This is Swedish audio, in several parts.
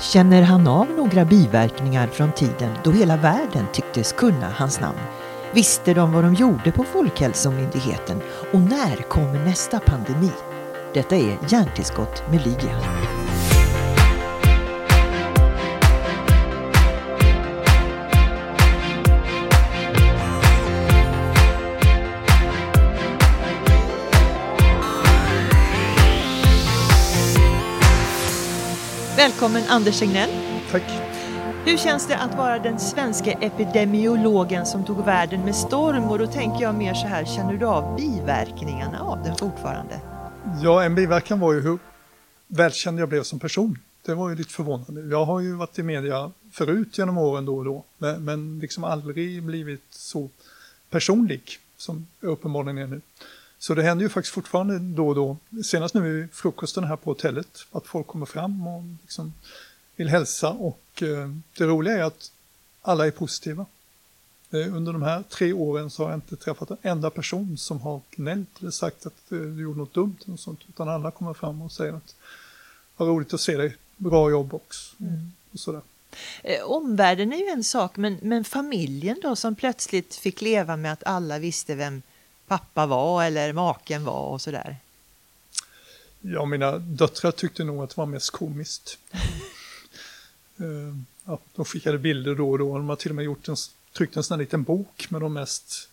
Känner han av några biverkningar från tiden då hela världen tycktes kunna hans namn? Visste de vad de gjorde på Folkhälsomyndigheten? Och när kommer nästa pandemi? Detta är Hjärntillskott med Lydia. Välkommen Anders Tegnell. Tack. Hur känns det att vara den svenska epidemiologen som tog världen med storm? Och då tänker jag mer så här, känner du av biverkningarna av den fortfarande? Ja, en biverkan var ju hur välkänd jag blev som person. Det var ju lite förvånande. Jag har ju varit i media förut genom åren då och då, men, men liksom aldrig blivit så personlig som jag uppenbarligen är nu. Så det händer ju faktiskt fortfarande då och då. Senast nu i frukosten här på hotellet, att folk kommer fram och liksom vill hälsa och eh, det roliga är att alla är positiva. Eh, under de här tre åren så har jag inte träffat en enda person som har gnällt eller sagt att eh, du gjorde något dumt och sånt, utan alla kommer fram och säger att vad roligt att se dig, bra jobb också. Mm. Och sådär. Eh, omvärlden är ju en sak, men, men familjen då som plötsligt fick leva med att alla visste vem pappa var eller maken var och sådär? Ja, mina döttrar tyckte nog att det var mest komiskt. Eh, ja, de skickade bilder då och då. De har till och med gjort en, tryckt en sån här liten bok med de mest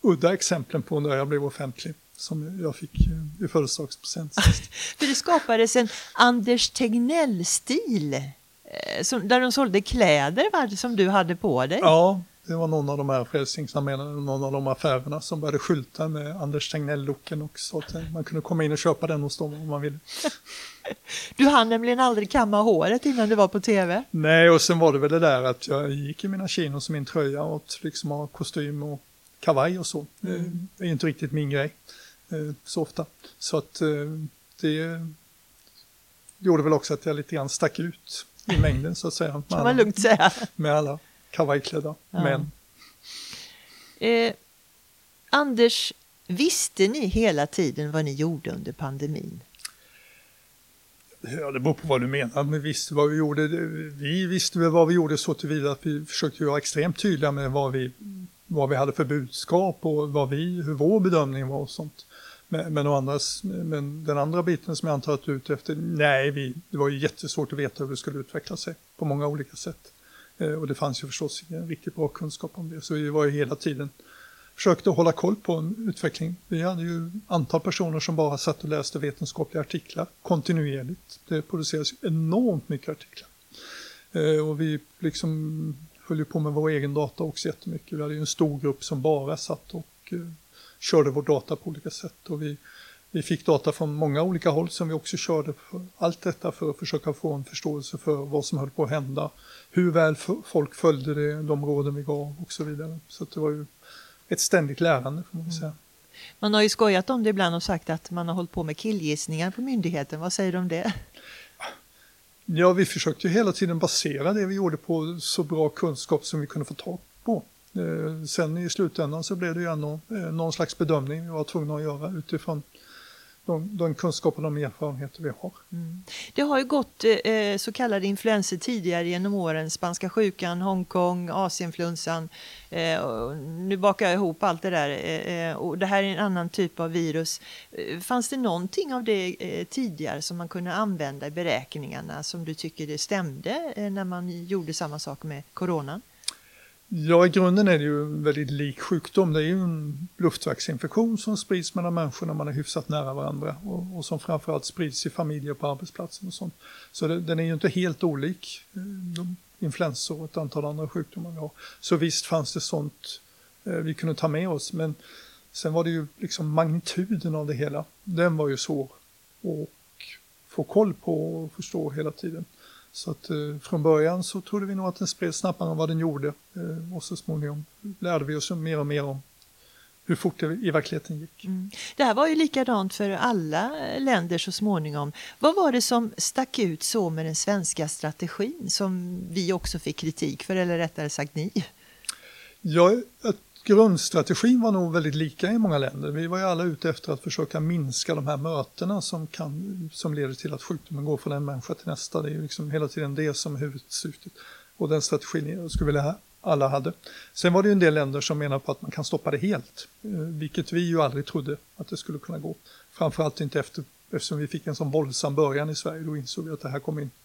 udda exemplen på när jag blev offentlig som jag fick eh, i födelsedagspresent. För det skapades en Anders Tegnell-stil eh, där de sålde kläder som du hade på dig. Ja, det var någon av de här Frälsningsarméerna, någon av de affärerna som började skylta med Anders Tegnell-looken också. Att man kunde komma in och köpa den hos dem om man ville. Du hann nämligen aldrig kamma håret innan du var på tv. Nej, och sen var det väl det där att jag gick i mina chinos och min tröja och liksom ha kostym och kavaj och så. Mm. Det är inte riktigt min grej eh, så ofta. Så att eh, det gjorde väl också att jag lite grann stack ut i mängden så att säga. Kan man lugnt säga. Med alla kavajklädda ja. män. Eh, Anders, visste ni hela tiden vad ni gjorde under pandemin? Ja, det beror på vad du menar med visste vad vi gjorde. Vi visste väl vad vi gjorde så tillvida att vi försökte vara extremt tydliga med vad vi, vad vi hade för budskap och vad vi, hur vår bedömning var och sånt. Men, men, andras, men den andra biten som jag antar att du är ute efter, nej, vi, det var ju jättesvårt att veta hur det skulle utveckla sig på många olika sätt. Eh, och det fanns ju förstås ingen riktigt bra kunskap om det, så vi var ju hela tiden försökte hålla koll på en utveckling. Vi hade ju antal personer som bara satt och läste vetenskapliga artiklar kontinuerligt. Det produceras enormt mycket artiklar. Eh, och vi liksom höll ju på med vår egen data också jättemycket. Vi hade ju en stor grupp som bara satt och eh, körde vår data på olika sätt. Och vi vi fick data från många olika håll som vi också körde för allt detta för att försöka få en förståelse för vad som höll på att hända. Hur väl folk följde det, de råden vi gav och så vidare. Så det var ju ett ständigt lärande får man mm. säga. Man har ju skojat om det ibland och sagt att man har hållit på med killgissningar på myndigheten. Vad säger du om det? Ja, vi försökte ju hela tiden basera det vi gjorde på så bra kunskap som vi kunde få tag på. Eh, sen i slutändan så blev det ju ändå eh, någon slags bedömning vi var tvungna att göra utifrån de, de kunskaper och de erfarenheter vi har. Mm. Det har ju gått eh, så kallade influenser tidigare genom åren, spanska sjukan, Hongkong, Asienfluensan, Eh, nu bakar jag ihop allt det där eh, eh, och det här är en annan typ av virus. Eh, fanns det någonting av det eh, tidigare som man kunde använda i beräkningarna som du tycker det stämde eh, när man gjorde samma sak med coronan? Ja, i grunden är det ju en väldigt lik sjukdom. Det är ju en luftvägsinfektion som sprids mellan människor när man är hyfsat nära varandra och, och som framförallt sprids i familjer på arbetsplatsen och sånt. Så det, den är ju inte helt olik eh, de influensor och ett antal andra sjukdomar vi har. Så visst fanns det sånt eh, vi kunde ta med oss, men sen var det ju liksom magnituden av det hela. Den var ju svår att få koll på och förstå hela tiden. Så att eh, från början så trodde vi nog att den spreds snabbare än vad den gjorde. Eh, och så småningom lärde vi oss mer och mer om hur fort det i verkligheten gick. Mm. Det här var ju likadant för alla länder så småningom. Vad var det som stack ut så med den svenska strategin som vi också fick kritik för, eller rättare sagt ni? Ja, jag grundstrategin var nog väldigt lika i många länder. Vi var ju alla ute efter att försöka minska de här mötena som, kan, som leder till att sjukdomen går från en människa till nästa. Det är ju liksom hela tiden det som är huvudsyftet. Och den strategin skulle vilja alla hade. Sen var det ju en del länder som menar på att man kan stoppa det helt, eh, vilket vi ju aldrig trodde att det skulle kunna gå. Framförallt inte efter, eftersom vi fick en sån våldsam början i Sverige, då insåg vi att det här kommer inte,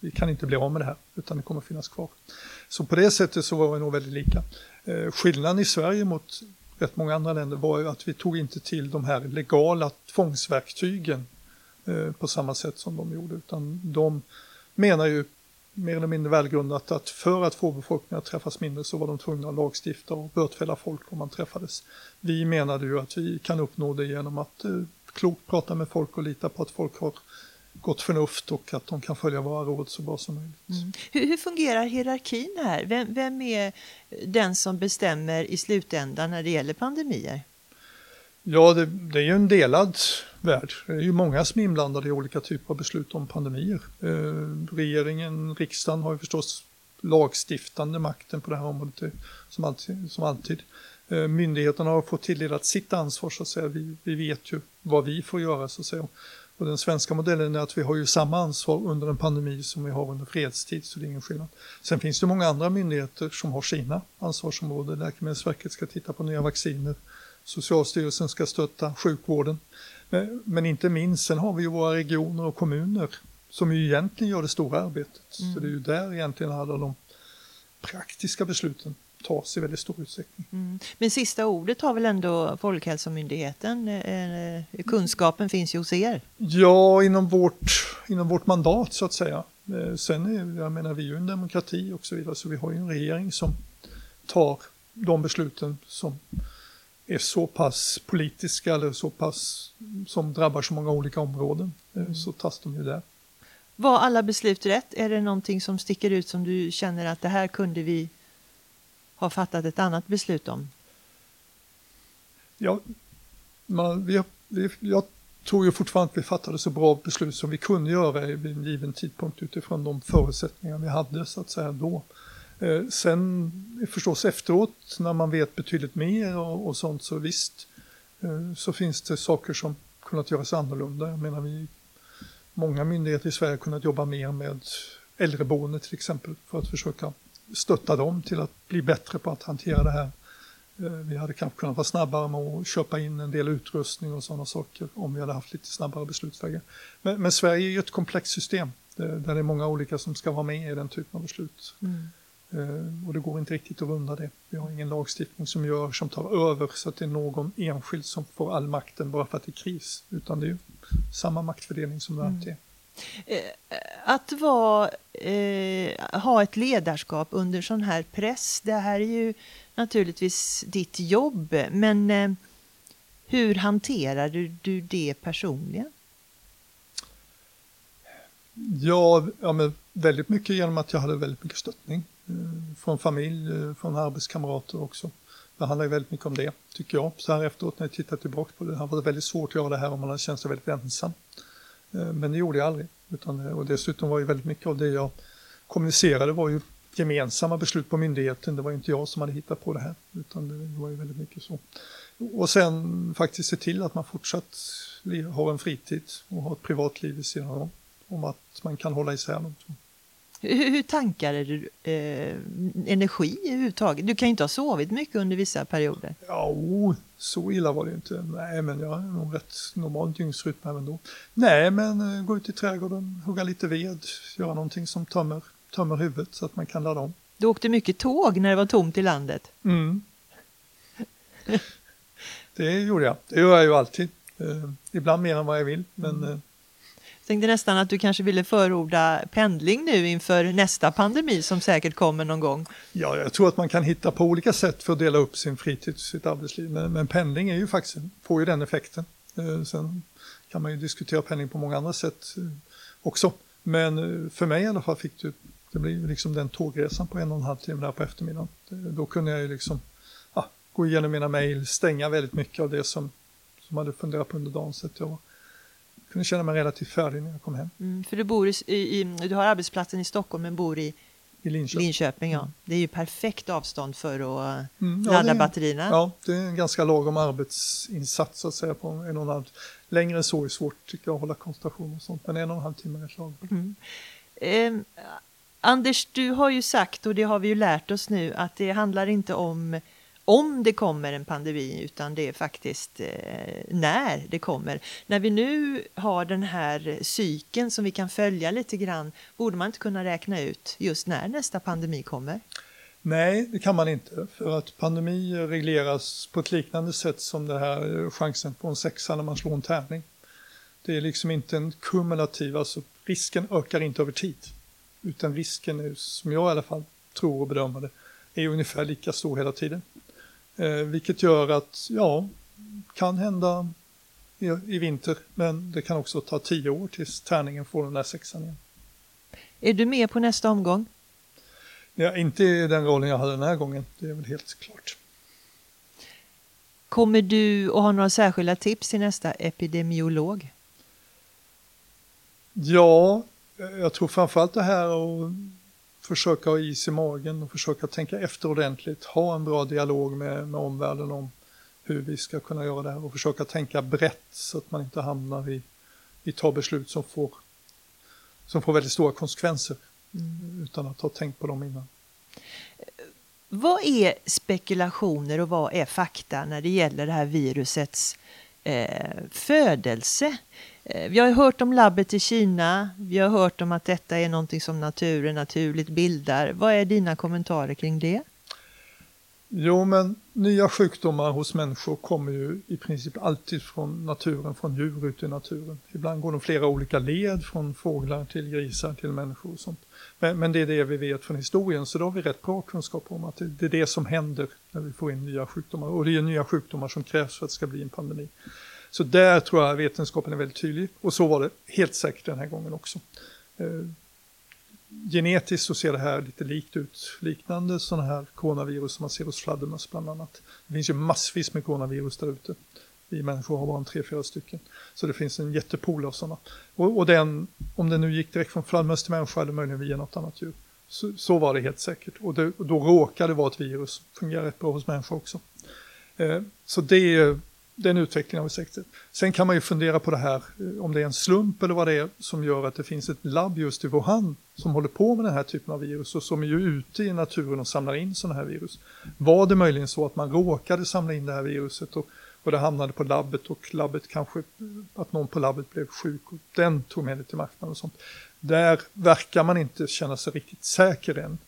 vi kan inte bli av med det här, utan det kommer finnas kvar. Så på det sättet så var vi nog väldigt lika. Eh, skillnaden i Sverige mot rätt många andra länder var ju att vi tog inte till de här legala tvångsverktygen eh, på samma sätt som de gjorde, utan de menar ju mer eller mindre välgrundat att för att få befolkningen att träffas mindre så var de tvungna att lagstifta och bötfälla folk om man träffades. Vi menade ju att vi kan uppnå det genom att eh, klokt prata med folk och lita på att folk har gott förnuft och att de kan följa våra råd så bra som möjligt. Mm. Hur, hur, fungerar hierarkin här? Vem, vem är den som bestämmer i slutändan när det gäller pandemier? Ja, det, det, är ju en delad värld. Det är ju många som är inblandade i olika typer av beslut om pandemier. Eh, regeringen, riksdagen har ju förstås lagstiftande makten på det här området som alltid. Som alltid. Eh, myndigheterna har fått tilldelat sitt ansvar så att säga. Vi, vi vet ju vad vi får göra så att säga. Och den svenska modellen är att vi har ju samma ansvar under en pandemi som vi har under fredstid, så det är ingen skillnad. Sen finns det många andra myndigheter som har sina ansvarsområden. Läkemedelsverket ska titta på nya vacciner, Socialstyrelsen ska stötta sjukvården. Men, men inte minst, sen har vi ju våra regioner och kommuner som ju egentligen gör det stora arbetet. Mm. Så det är ju där egentligen alla de praktiska besluten tas i väldigt stor utsträckning. Mm. Men sista ordet har väl ändå Folkhälsomyndigheten? Eh, eh, kunskapen finns ju hos er. Ja, inom vårt, inom vårt mandat så att säga. Eh, sen är, jag menar, vi är ju en demokrati och så vidare, så vi har ju en regering som tar de besluten som är så pass politiska eller så pass som drabbar så många olika områden, mm. så tas de ju där. Var alla beslut rätt? Är det någonting som sticker ut som du känner att det här kunde vi har fattat ett annat beslut om? Ja, man, vi, vi, jag tror ju fortfarande att vi fattade så bra beslut som vi kunde göra vid en given tidpunkt utifrån de förutsättningar vi hade så att säga då. Eh, sen förstås efteråt när man vet betydligt mer och, och sånt så visst eh, så finns det saker som kunnat göras annorlunda. Jag menar vi, många myndigheter i Sverige har kunnat jobba mer med äldreboende till exempel för att försöka stötta dem till att bli bättre på att hantera det här. Eh, vi hade kanske kunnat vara snabbare med att köpa in en del utrustning och sådana saker om vi hade haft lite snabbare beslutsvägar. Men, men Sverige är ju ett komplext system där det är många olika som ska vara med i den typen av beslut. Mm. Eh, och det går inte riktigt att runda det. Vi har ingen lagstiftning som gör som tar över så att det är någon enskild som får all makten bara för att det är kris. Utan det är ju samma maktfördelning som det mm. alltid är. Eh, Eh, att vara, eh, ha ett ledarskap under sån här press, det här är ju naturligtvis ditt jobb, men eh, hur hanterar du, du det personligen? Ja, ja men väldigt mycket genom att jag hade väldigt mycket stöttning eh, från familj, eh, från arbetskamrater också. Det handlar ju väldigt mycket om det, tycker jag. Så här efteråt när jag tittar tillbaka på det, det har varit väldigt svårt att göra det här om man har känt sig väldigt ensam. Eh, men det gjorde jag aldrig. Utan, eh, och dessutom var ju väldigt mycket av det jag kommunicerade var ju gemensamma beslut på myndigheten. Det var inte jag som hade hittat på det här. Utan det var ju väldigt mycket så. Och sen faktiskt se till att man fortsatt har en fritid och har ett privatliv vid sidan om. Om att man kan hålla isär dem. Hur, hur tankar du eh, energi överhuvudtaget? Du kan ju inte ha sovit mycket under vissa perioder. Ja, så illa var det inte. Nej, men jag har nog rätt normal dygnsrytm även då. Nej, men uh, gå ut i trädgården, hugga lite ved, göra någonting som tömmer, tömmer huvudet så att man kan ladda om. Du åkte mycket tåg när det var tomt i landet? Mm. det gjorde jag. Det gör jag ju alltid. Uh, ibland mer än vad jag vill, men uh, tänkte nästan att du kanske ville förorda pendling nu inför nästa pandemi som säkert kommer någon gång. Ja, jag tror att man kan hitta på olika sätt för att dela upp sin fritid och sitt arbetsliv. Men, men pendling är ju faktiskt, får ju den effekten. Eh, sen kan man ju diskutera pendling på många andra sätt eh, också. Men eh, för mig i alla fall fick det, det blir liksom den tågresan på en och en halv timme där på eftermiddagen. Då kunde jag ju liksom ja, gå igenom mina mejl, stänga väldigt mycket av det som, som hade funderat på under dagen. Så att jag kunde känna mig relativt färdig när jag kom hem. Mm, för du, bor i, i, du har arbetsplatsen i Stockholm men bor i? I Linköping. Linköping ja. Det är ju perfekt avstånd för att Mm, ja, ladda är- batterierna. Ja, det är en ganska lagom arbetsinsats så att säga på en och en halv. Längre än så är svårt tycker jag att hålla koncentration och sånt, men en och en halv timme är rätt lagom. Eh, Anders, du har ju sagt, och det har vi ju lärt oss nu, att det handlar inte om om det kommer en pandemi, utan det är faktiskt eh, när det kommer. När vi nu har den här cykeln som vi kan följa lite grann, borde man inte kunna räkna ut just när nästa pandemi kommer? Nej, det kan man inte. För att pandemi regleras på ett liknande sätt som det här chansen på en sexa när man slår en tärning. Det är liksom inte en kumulativ, alltså risken ökar inte över tid. Utan risken är, som jag i alla fall tror och bedömer det, är ungefär lika stor hela tiden. Eh, vilket gör att, ja, kan hända i, i vinter, men det kan också ta tio år tills tärningen får den där sexan igen. Är du med på nästa omgång? Ja, inte i den rollen jag hade den här gången, det är väl helt klart. Kommer du att ha några särskilda tips till nästa epidemiolog? Ja, jag tror framförallt det här att försöka ha is i magen och försöka tänka efter ordentligt. Ha en bra dialog med, med omvärlden om hur vi ska kunna göra det här och försöka tänka brett så att man inte hamnar i, i ta beslut som får, som får väldigt stora konsekvenser utan att ha tänkt på dem innan. Vad är spekulationer och vad är fakta när det gäller det här virusets eh, födelse? Eh, vi har ju hört om labbet i Kina, vi har hört om att detta är någonting som naturen naturligt bildar. Vad är dina kommentarer kring det? Jo, men nya sjukdomar hos människor kommer ju i princip alltid från naturen, från djur ute i naturen. Ibland går de flera olika led, från fåglar till grisar till människor och sånt. Men, men det är det vi vet från historien, så då har vi rätt bra kunskap om att det, det är det som händer när vi får in nya sjukdomar. Och det är nya sjukdomar som krävs för att det ska bli en pandemi. Så där tror jag vetenskapen är väldigt tydlig. Och så var det helt säkert den här gången också. Eh, genetiskt så ser det här lite likt ut, liknande sådana här coronavirus som man ser hos fladdermöss bland annat. Det finns ju massvis med coronavirus där ute. Vi människor har bara en tre, fyra stycken. Så det finns en jättepool av sådana. Och, och den, om den nu gick direkt från fladdermöss till människa eller möjligen via något annat djur. Så, så var det helt säkert. Och, det, och då råkade det vara ett virus fungerar rätt bra hos människor också. Eh, så det är den utvecklingen har vi säkert sett. Sen kan man ju fundera på det här, eh, om det är en slump eller vad det är som gör att det finns ett labb just i Wuhan som håller på med den här typen av virus och som är ju ute i naturen och samlar in sådana här virus. Var det möjligen så att man råkade samla in det här viruset och, och det hamnade på labbet och labbet kanske, eh, att någon på labbet blev sjuk och den tog med det till marknaden och sånt. Där verkar man inte känna sig riktigt säker än.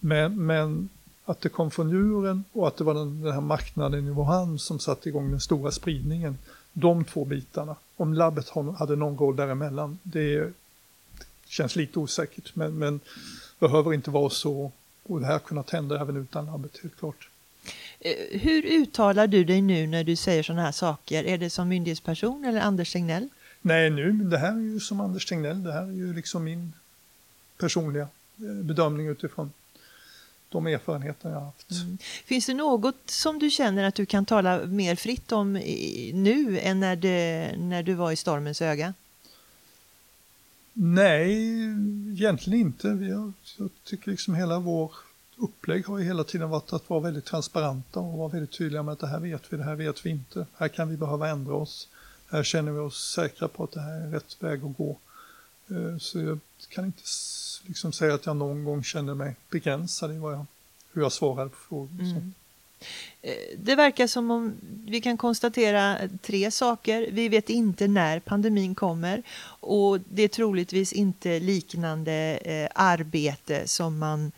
Men, men att det kom från djuren och att det var den, den här marknaden i Wuhan som satte igång den stora spridningen. De två bitarna. Om labbet hade någon roll däremellan, det känns lite osäkert. Men, men behöver inte vara så. Och det här kunnat hända även utan labbet, helt klart. Eh, Hur uttalar du dig nu när du säger sådana här saker? Är det som myndighetsperson eller Anders Tegnell? Nej, nu, det här är ju som Anders Tegnell, det här är ju liksom min personliga eh, bedömning utifrån de erfarenheter jag haft. Finns det något som du känner att du kan tala mer fritt om i, nu än när, det, när du var i stormens öga? Nej, egentligen inte. Vi har, jag tycker liksom hela vår upplägg har ju hela tiden varit att vara väldigt transparenta och vara väldigt tydliga med att det här vet vi, det här vet vi inte. Här kan vi behöva ändra oss. Här känner vi oss säkra på att det här är rätt väg att gå. Eh, Så kan inte liksom säga att jag någon gång känner mig begränsad i vad jag, hur jag svarade på frågor. Mm. Eh, det verkar som om vi kan konstatera tre saker. Vi vet inte när pandemin kommer och det är troligtvis inte liknande eh, arbete som man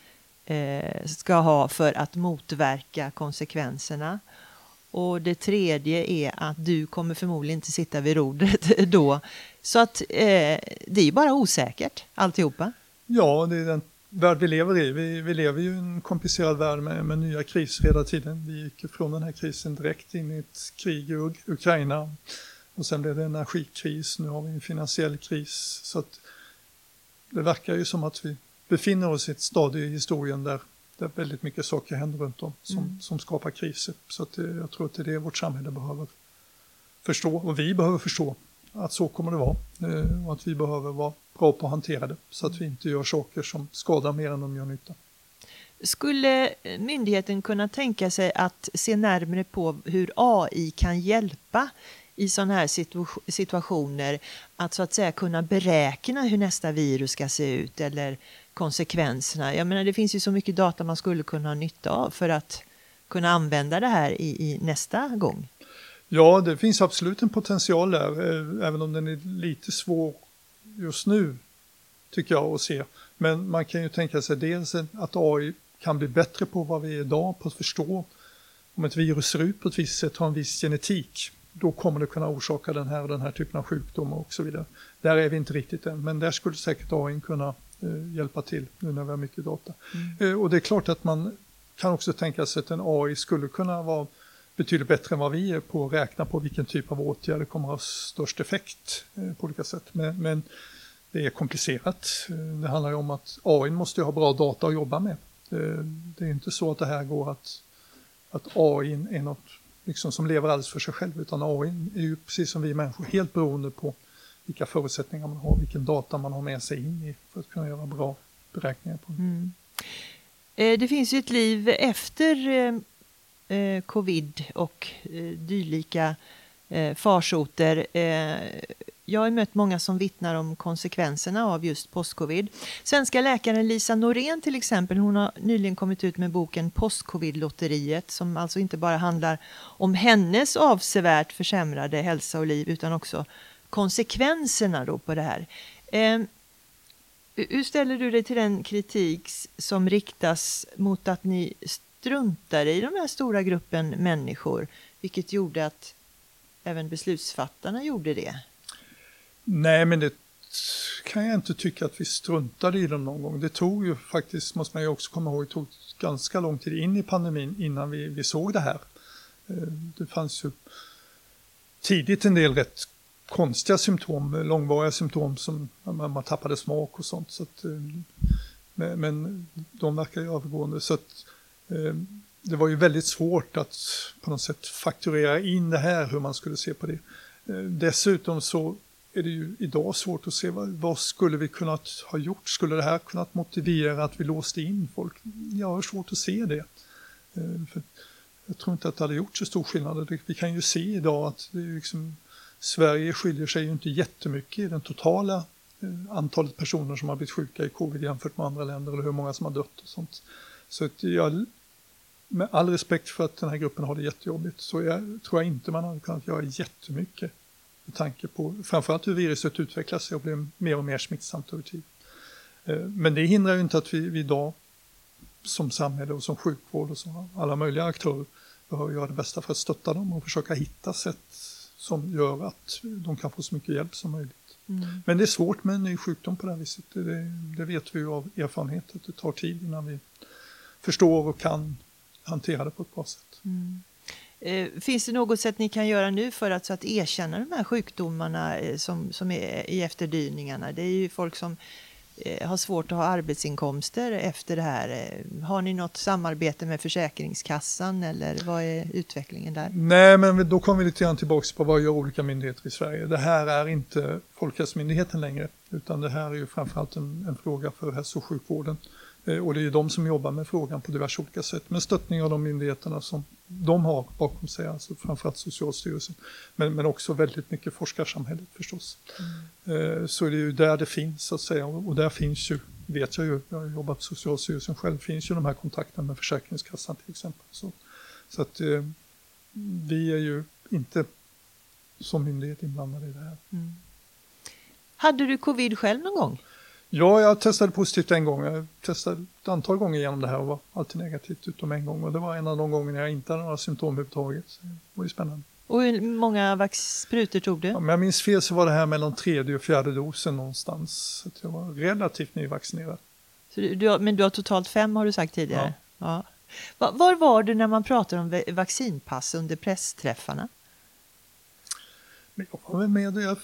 eh, ska ha för att motverka konsekvenserna. Och det tredje är att du kommer förmodligen inte sitta vid rodret då. Så att eh, det är ju bara osäkert alltihopa. Ja, det är den värld vi lever i. Vi, vi lever ju i en komplicerad värld med, med nya kriser hela tiden. Vi gick från den här krisen direkt in i ett krig i Uk- Ukraina. Och sen blev det en energikris, nu har vi en finansiell kris. Så det verkar ju som att vi befinner oss i ett stadie i historien där, där väldigt mycket saker händer runt om som, som skapar kriser. Så det, jag tror att det är det vårt samhälle behöver förstå och vi behöver förstå att så kommer det vara eh, och att vi behöver vara bra på att hantera det så att vi inte gör saker som skadar mer än de gör nytta. Skulle myndigheten kunna tänka sig att se närmare på hur AI kan hjälpa i sådana här situationer att så att säga kunna beräkna hur nästa virus ska se ut eller konsekvenserna. Jag menar det finns ju så mycket data man skulle kunna ha nytta av för att kunna använda det här i, i nästa gång. Ja, det finns absolut en potential där, eh, även om den är lite svår just nu, tycker jag, att se. Men man kan ju tänka sig dels att AI kan bli bättre på vad vi är idag, på att förstå om ett virus ser ut på ett visst sätt, har en viss genetik, då kommer det kunna orsaka den här och den här typen av sjukdomar och så vidare. Där är vi inte riktigt än, men där skulle säkert AI kunna eh, hjälpa till nu när vi har mycket data. Mm. Eh, och det är klart att man kan också tänka sig att en AI skulle kunna vara betydligt bättre än vad vi är på att räkna på vilken typ av åtgärder kommer att ha störst effekt eh, på olika sätt. Men, men, det är komplicerat. Eh, det handlar ju om att AI måste ha bra data att jobba med. Det, det är inte så att det här går att, att AI är något liksom som lever alldeles för sig själv, utan AI är ju precis som vi människor helt beroende på vilka förutsättningar man har, vilken data man har med sig in i för att kunna göra bra beräkningar på. Mm. Det finns ju ett liv efter eh, covid och eh, dylika eh, farsoter. Eh, jag har mött många som vittnar om konsekvenserna av just postcovid. Svenska läkaren Lisa Norén till exempel, hon har nyligen kommit ut med boken Postcovid-lotteriet som alltså inte bara handlar om hennes avsevärt försämrade hälsa och liv utan också konsekvenserna då på det här. Eh, hur ställer du dig till den kritik som riktas mot att ni struntade i den här stora gruppen människor, vilket gjorde att även beslutsfattarna gjorde det. Nej, men det kan jag inte tycka att vi struntade i dem någon gång. Det tog ju faktiskt, måste man ju också komma ihåg, det tog ganska lång tid in i pandemin innan vi, vi såg det här. Eh, det fanns ju tidigt en del rätt konstiga symptom, långvariga symptom som man, tappade smak och sånt. Så att, eh, men de verkar ju övergående. Så att, Eh, det var ju väldigt svårt att på något sätt fakturera in det här, hur man skulle se på det. Eh, dessutom så är det ju idag svårt att se vad, vad skulle vi kunnat ha gjort? Skulle det här kunnat motivera att vi låste in folk? Jag har svårt att se det. Eh, för jag tror inte att det hade gjort så stor skillnad. Vi kan ju se idag att liksom, Sverige skiljer sig ju inte jättemycket i den totala antalet personer som har blivit sjuka i covid jämfört med andra länder eller hur många som har dött och sånt. Så jag med all respekt för att den här gruppen har det jättejobbigt så jag, tror jag inte man hade kunnat göra jättemycket med tanke på framförallt hur viruset utvecklas sig och blir mer och mer smittsamt över tid. Eh, men det hindrar ju inte att vi, vi idag som samhälle och som sjukvård och som alla möjliga aktörer behöver göra det bästa för att stötta dem och försöka hitta sätt som gör att de kan få så mycket hjälp som möjligt. Mm. Men det är svårt med en ny sjukdom på det här viset. Det, det vet vi ju av erfarenhet att det tar tid innan vi förstår och kan hantera det på ett bra sätt. Mm. Eh, finns det något sätt ni kan göra nu för att, så att erkänna de här sjukdomarna eh, som, som är i efterdyningarna? Det är ju folk som eh, har svårt att ha arbetsinkomster efter det här. Har ni något samarbete med Försäkringskassan eller vad är utvecklingen där? Nej, men då kommer vi lite grann tillbaka på vad gör olika myndigheter i Sverige. Det här är inte Folkhälsomyndigheten längre, utan det här är ju framförallt en, en fråga för hälso och sjukvården. Eh, och det är de som jobbar med frågan på diverse olika sätt med stöttning av de myndigheterna som de har bakom sig, alltså framförallt Socialstyrelsen, men, men också väldigt mycket forskarsamhället förstås. Mm. Eh, så är det ju där det finns så att säga och där finns ju, vet jag ju, jag har jobbat på Socialstyrelsen själv, finns ju de här kontakterna med Försäkringskassan till exempel. Så, så att eh, vi är ju inte som myndighet inblandade i det här. Mm. Hade du covid själv någon gång? Ja, jag testade positivt en gång. Jag testade ett antal gånger genom det här och var alltid negativt utom en gång. Och det var en av de gångerna jag inte hade några symptom överhuvudtaget. Så det var ju spännande. Och hur många sprutor tog du? Om jag minns fel så var det här mellan tredje och fjärde dosen någonstans. Så jag var relativt nyvaccinerad. Så du, du, men du har totalt fem har du sagt tidigare? Ja. ja. Var var du när man pratade om vaccinpass under pressträffarna? Men jag var väl med. Jag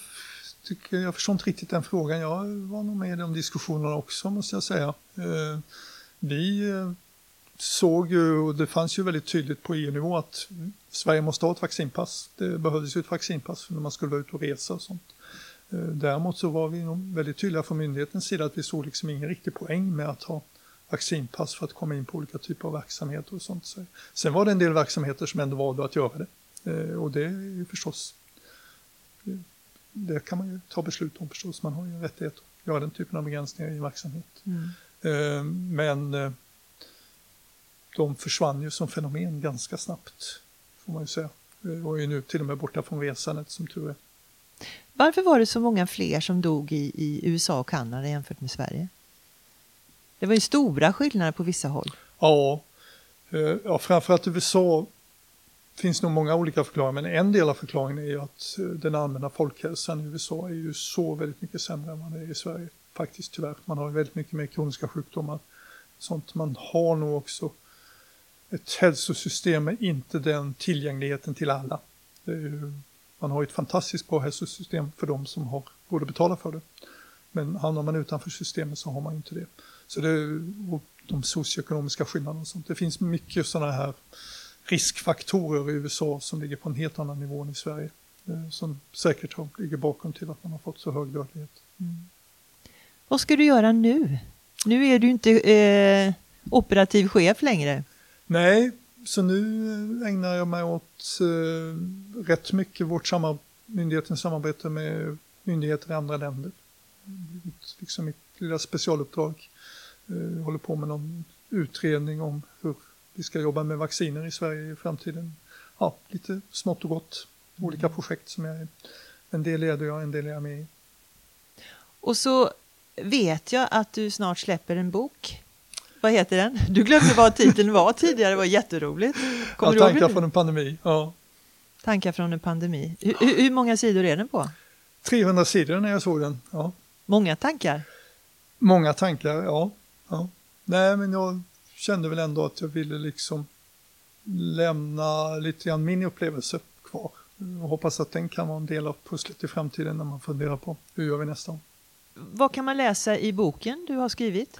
tycker, jag förstår inte riktigt den frågan. Jag var nog med i de diskussionerna också måste jag säga. Eh, vi eh, såg ju, och det fanns ju väldigt tydligt på EU-nivå att Sverige måste ha ett vaccinpass. Det behövdes ju ett vaccinpass när man skulle vara ute och resa och sånt. Eh, däremot så var vi nog väldigt tydliga från myndighetens sida att vi såg liksom ingen riktig poäng med att ha vaccinpass för att komma in på olika typer av verksamheter och sånt. Sen var det en del verksamheter som ändå valde att göra det. Eh, och det är ju förstås, det kan man ju ta beslut om förstås, man har ju rättighet att göra den typen av begränsningar i verksamhet. Mm. Eh, men de försvann ju som fenomen ganska snabbt, får man ju säga. Och är nu till och med borta från resandet som tur är. Varför var det så många fler som dog i, i USA och Kanada jämfört med Sverige? Det var ju stora skillnader på vissa håll. Ja, eh, ja framförallt USA finns nog många olika förklaringar, men en del av förklaringen är ju att eh, den allmänna folkhälsan i USA är ju så väldigt mycket sämre än vad den är i Sverige. Faktiskt tyvärr. Man har väldigt mycket mer kroniska sjukdomar. Sånt. Man har nog också ett hälsosystem med inte den tillgängligheten till alla. Ju, man har ett fantastiskt bra hälsosystem för de som har råd att betala för det. Men hamnar man utanför systemet så har man inte det. Så det och de socioekonomiska skillnaderna och sånt. Det finns mycket sådana här riskfaktorer i USA som ligger på en helt annan nivå än i Sverige. Eh, som säkert ligger bakom till att man har fått så hög dödlighet. Mm. Vad ska du göra nu? Nu är du inte eh, operativ chef längre. Nej, så nu ägnar jag mig åt eh, rätt mycket vårt samar myndighetens samarbete med myndigheter i andra länder. Liksom mitt lilla specialuppdrag. Jag håller på med någon utredning om hur vi ska jobba med vacciner i Sverige i framtiden. Ja, lite smått och gott. Olika mm. projekt som jag är, en del leder jag, en del är jag med i. Och så vet jag att du snart släpper en bok. Vad heter den? Du glömde vad titeln var tidigare, det var jätteroligt. Kommer ja, tankar från en pandemi. Ja. Tankar från en pandemi. Hur, hur många sidor är den på? 300 sidor när jag såg den. Ja. Många tankar? Många tankar, ja. ja. Nej, men jag kände väl ändå att jag ville liksom lämna lite grann min upplevelse kvar. Och hoppas att den kan vara en del av pusslet i framtiden när man funderar på hur gör vi nästa gång. Vad kan man läsa i boken du har skrivit?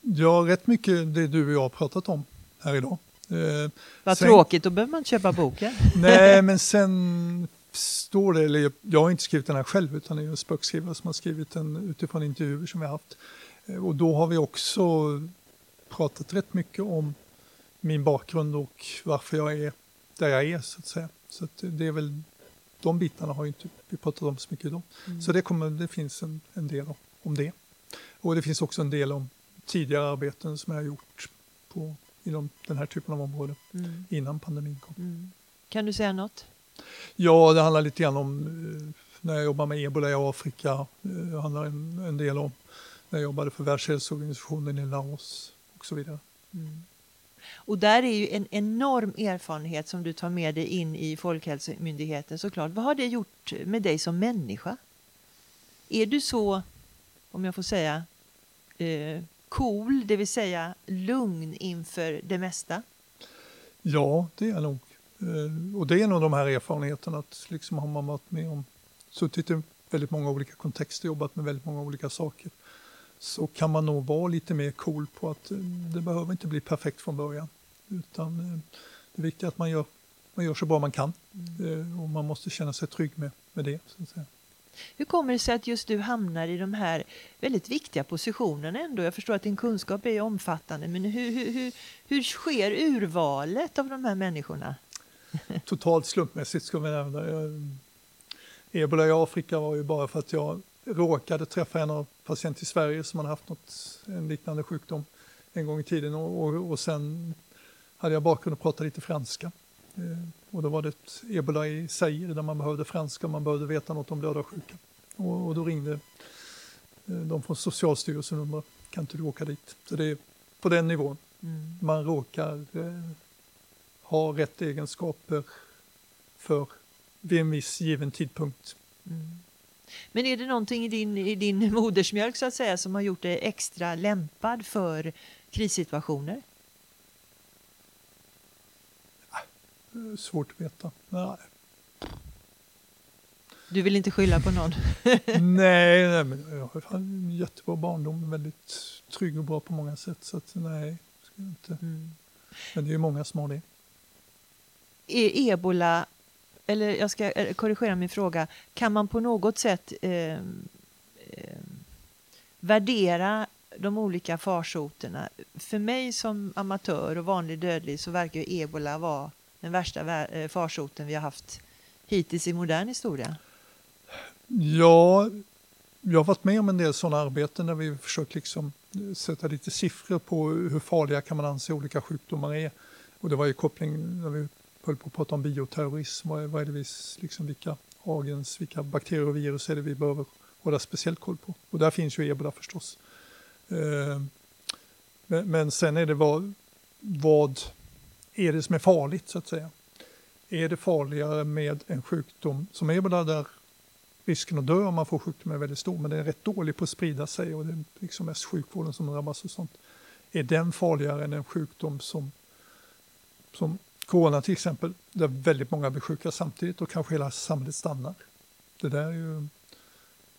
Ja, rätt mycket det du och jag har pratat om här idag. Eh, Vad sen, tråkigt, då behöver man inte köpa boken. nej, men sen står det, eller jag har inte skrivit den här själv utan det är en spökskrivare som har skrivit den utifrån intervjuer som vi har haft. Eh, och då har vi också pratat rätt mycket om min bakgrund och varför jag är där jag är så att säga. Så att det är väl de bitarna har ju inte vi pratat om så mycket idag. Mm. Så det, kommer, det finns en, en del om det. Och det finns också en del om tidigare arbeten som jag har gjort på, inom den här typen av områden mm. innan pandemin kom. Mm. Kan du säga något? Ja, det handlar lite grann om eh, när jag jobbar med ebola i Afrika. Eh, det handlar en, en del om när jag jobbade för Världshälsoorganisationen i Laos och så vidare. Mm. Och där är ju en enorm erfarenhet som du tar med dig in i Folkhälsomyndigheten såklart. Vad har det gjort med dig som människa? Är du så, om jag får säga, eh, cool, det vill säga lugn inför det mesta? Ja, det är jag nog. Eh, och det är nog de här erfarenheterna att liksom har man varit med om, suttit i väldigt många olika kontexter, jobbat med väldigt många olika saker så kan man nog vara lite mer cool på att eh, det behöver inte bli perfekt från början. Utan eh, det viktiga är att man gör, man gör så bra man kan mm. Eh, och man måste känna sig trygg med, med det. Hur kommer det sig att just du hamnar i de här väldigt viktiga positionerna ändå? Jag förstår att din kunskap är omfattande, men hur, hur, hur, hur sker urvalet av de här människorna? Totalt slumpmässigt ska vi nämna. Ebola i Afrika var ju bara för att jag råkade träffa en av patient i Sverige som hade haft något, en liknande sjukdom en gång i tiden och, och, och sen hade jag bakgrund och pratade lite franska. Eh, och då var det ett ebola i Zaire där man behövde franska och man behövde veta något om blödarsjuka. Och, och då ringde eh, de från Socialstyrelsen och undrade, kan inte du åka dit? Så det är på den nivån. Mm. Man råkar eh, ha rätt egenskaper för vid en viss given tidpunkt. Mm. Men är det någonting i din, i din modersmjölk så att säga som har gjort dig extra lämpad för krissituationer? Svårt att veta. Nej. Du vill inte skylla på någon? nej, nej, men jag har en jättebra barndom, väldigt trygg och bra på många sätt. Så att, nej, ska inte. Mm. Men det är många som har det. Är ebola eller jag ska eh, korrigera min fråga, kan man på något sätt eh, eh, värdera de olika farsoterna? För mig som amatör och vanlig dödlig så verkar ju ebola vara den värsta eh, farsoten vi har haft hittills i modern historia. Ja, jag har varit med om en del sådana arbeten där vi försökt liksom eh, sätta lite siffror på hur farliga kan man anse olika sjukdomar är. Och det var ju koppling när vi höll på att prata om bioterrorism. Vad är, vad är det vi, liksom vilka agens, vilka bakterier och virus är det vi behöver hålla speciellt koll på? Och där finns ju ebola förstås. Eh, men, men sen är det vad, vad är det som är farligt så att säga? Är det farligare med en sjukdom som ebola där risken att dö om man får sjukdomen är väldigt stor, men den är rätt dålig på att sprida sig och det är liksom mest sjukvården som drabbas och sånt. Är den farligare än en sjukdom som, som corona till exempel, där väldigt många blir sjuka samtidigt och kanske hela samhället stannar. Det där är ju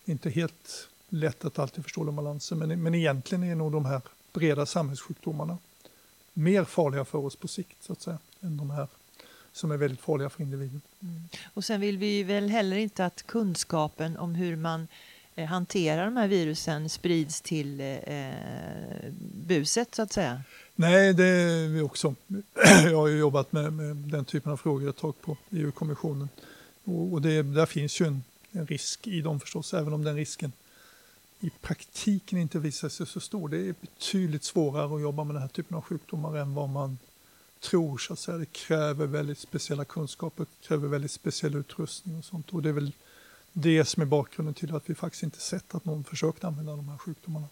inte helt lätt att alltid förstå den balansen, men, men egentligen är nog de här breda samhällssjukdomarna mer farliga för oss på sikt så att säga, än de här som är väldigt farliga för individen. Mm. Och sen vill vi väl heller inte att kunskapen om hur man eh, hanterar de här virusen sprids till eh, eh buset så att säga? Nej, det är vi också. Jag har ju jobbat med, med den typen av frågor ett tag på EU-kommissionen. Och, och det, där finns ju en, en, risk i dem förstås, även om den risken i praktiken inte visar sig så stor. Det är betydligt svårare att jobba med den här typen av sjukdomar än vad man tror. Så att säga. Det kräver väldigt speciella kunskaper, kräver väldigt speciell utrustning och sånt. Och det är väl det som är bakgrunden till att vi faktiskt inte sett att någon försökt använda de här sjukdomarna.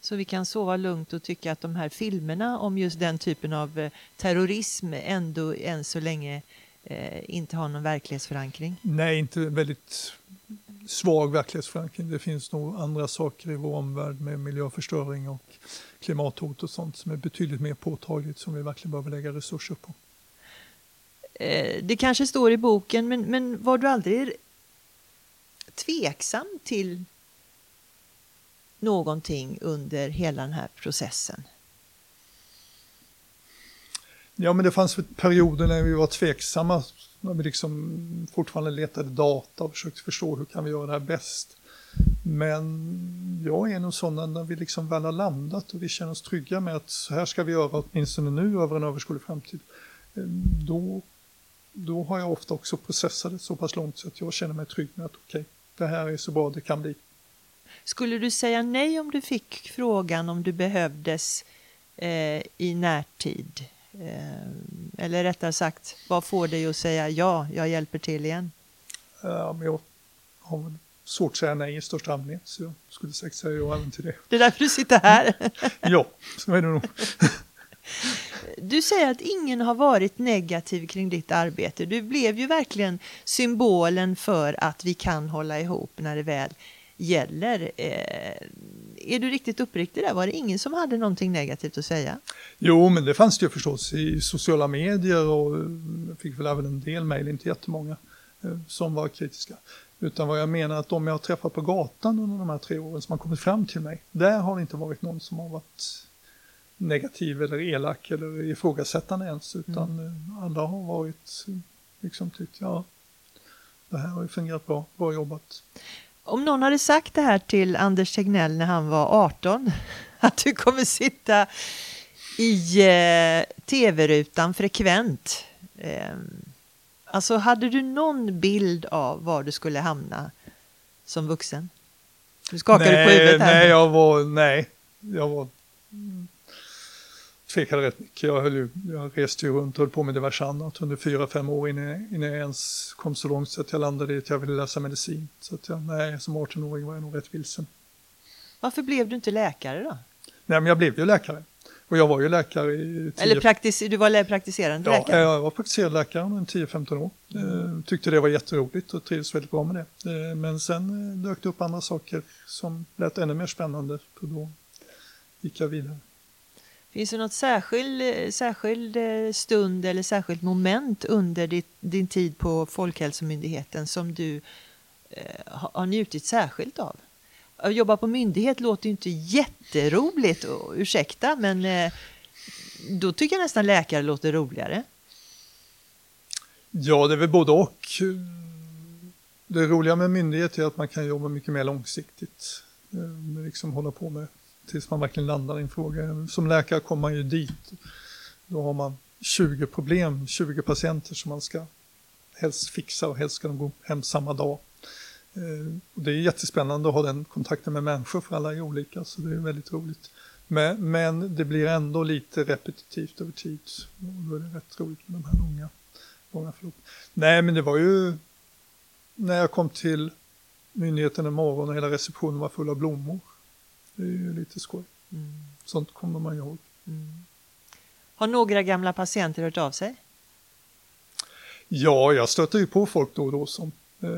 Så vi kan sova lugnt och tycka att de här filmerna om just den typen av eh, terrorism ändå än så länge eh, inte har någon verklighetsförankring? Nej, inte väldigt svag verklighetsförankring. Det finns nog andra saker i vår omvärld med miljöförstöring och klimathot och sånt som är betydligt mer påtagligt som vi verkligen behöver lägga resurser på. Eh, det kanske står i boken, men, men var du aldrig tveksam till någonting under hela den här processen? Ja, men det fanns perioder när vi var tveksamma, när vi liksom fortfarande letade data och försökte förstå hur kan vi göra det här bäst. Men jag är nog sån när vi liksom väl har landat och vi känner oss trygga med att så här ska vi göra åtminstone nu över en överskådlig framtid. Då, då har jag ofta också processat det så pass långt så att jag känner mig trygg med att okej, okay, det här är så bra det kan bli. Skulle du säga nej om du fick frågan om du behövdes eh, i närtid? Eh, eller rättare sagt, vad får dig att säga ja, jag hjälper till igen? Men jag har svårt att säga nej i största allmänhet, så jag skulle säkert säga ja även till det. Det är därför du sitter här. ja, så är det nog. Du säger att ingen har varit negativ kring ditt arbete. Du blev ju verkligen symbolen för att vi kan hålla ihop när det väl gäller. Eh, är du riktigt uppriktig där? Var det ingen som hade någonting negativt att säga? Jo, men det fanns det ju förstås i sociala medier och jag fick väl även en del mejl, inte jättemånga, eh, som var kritiska. Utan vad jag menar att de jag har träffat på gatan under de här tre åren som har kommit fram till mig, där har det inte varit någon som har varit negativ eller elak eller ifrågasättande ens, utan mm. Eh, alla har varit liksom tyckt, ja, det här har ju fungerat bra, bra jobbat. Om någon hade sagt det här till Anders Tegnell när han var 18, att du kommer sitta i eh, tv-rutan frekvent. Eh, alltså, hade du någon bild av var du skulle hamna som vuxen? Du skakar nej, på huvudet här. Nej, jag var, nej, jag var tvekade rätt mycket. Jag, höll ju, jag reste ju runt och höll på med diverse annat under fyra, fem år innan, innan jag ens kom så långt så att jag landade i att jag ville läsa medicin. Så att jag, nej, som 18-åring var jag nog rätt vilsen. Varför blev du inte läkare då? Nej, men jag blev ju läkare. Och jag var ju läkare i... Tio... Eller praktis du var praktiserande ja, läkare? Ja, jag var praktiserande läkare under 10-15 år. Mm. Tyckte det var jätteroligt och trivdes väldigt bra med det. Eh, men sen eh, dök det upp andra saker som lät ännu mer spännande. Och då gick jag vidare. Finns det något särskild, eh, särskild eh, stund eller särskilt moment under ditt, din tid på Folkhälsomyndigheten som du eh, har njutit särskilt av? Att jobba på myndighet låter ju inte jätteroligt, och, ursäkta, men eh, då tycker jag nästan läkare låter roligare. Ja, det är väl både och. Det roliga med myndighet är att man kan jobba mycket mer långsiktigt. Eh, liksom hålla på med tills man verkligen landar i en fråga. Som läkare kommer man ju dit. Då har man 20 problem, 20 patienter som man ska helst fixa och helst ska de gå hem samma dag. Eh, det är jättespännande att ha den kontakten med människor för alla är olika så det är väldigt roligt. Men, men det blir ändå lite repetitivt över tid. Och då är det rätt roligt med de här långa, långa förloppen. Nej men det var ju när jag kom till myndigheten en morgon och hela receptionen var full av blommor. Det är ju lite skoj. Mm. Sånt kommer man ihåg. Mm. Har några gamla patienter hört av sig? Ja, jag stöter ju på folk då och då som eh,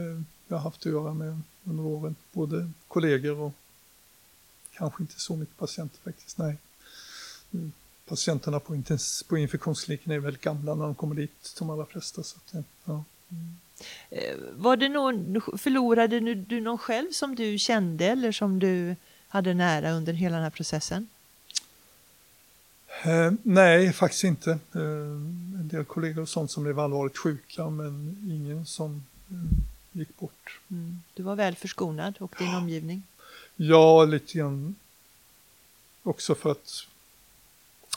jag har haft att göra med under åren. Både kollegor och kanske inte så mycket patienter faktiskt, nej. Mm. Patienterna på, intens- på infektionskliniken är väldigt gamla när de kommer dit, de allra flesta. Så att, ja. Mm. Eh, var det någon, förlorade du någon själv som du kände eller som du hade nära under hela den här processen? Eh, nej, faktiskt inte. Eh, en del kollegor och sånt som blev allvarligt sjuka men ingen som eh, gick bort. Mm. Du var väl förskonad och din omgivning? Ja, lite grann också för att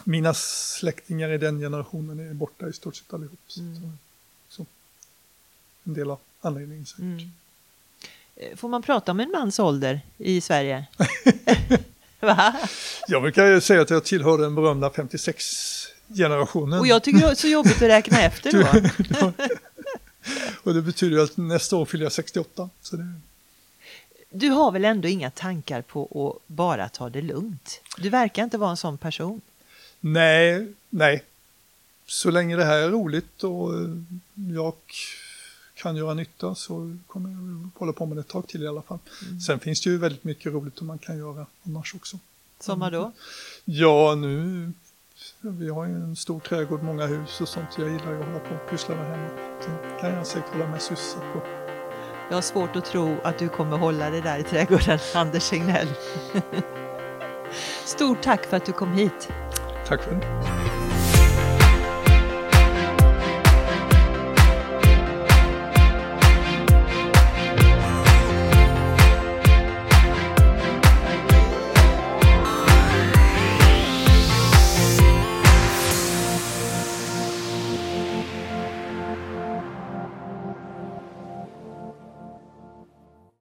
mina släktingar i den generationen är borta i stort sett allihop. Mm. Så, en del av anledningen säkert. Mm. Eh, får man prata om en mans ålder i Sverige? Va? Jag brukar säga att jag tillhör den berömda 56-generationen. Och jag tycker det är så jobbigt att räkna efter då. och det betyder att nästa år fyller jag 68. Så det... Du har väl ändå inga tankar på att bara ta det lugnt? Du verkar inte vara en sån person. Nej, nej. Så länge det här är roligt och jag kan göra nytta så kommer jag hålla på med det ett tag till i alla fall. Mm. Sen finns det ju väldigt mycket roligt som man kan göra annars också. Som då? Ja, nu vi har ju en stor trädgård, många hus och sånt. Jag gillar ju att hålla på och pyssla med hemma. Det kan jag säkert hålla mig sysselsatt på. Jag har svårt att tro att du kommer hålla det där i trädgården, Anders Signell. Stort tack för att du kom hit. Tack själv.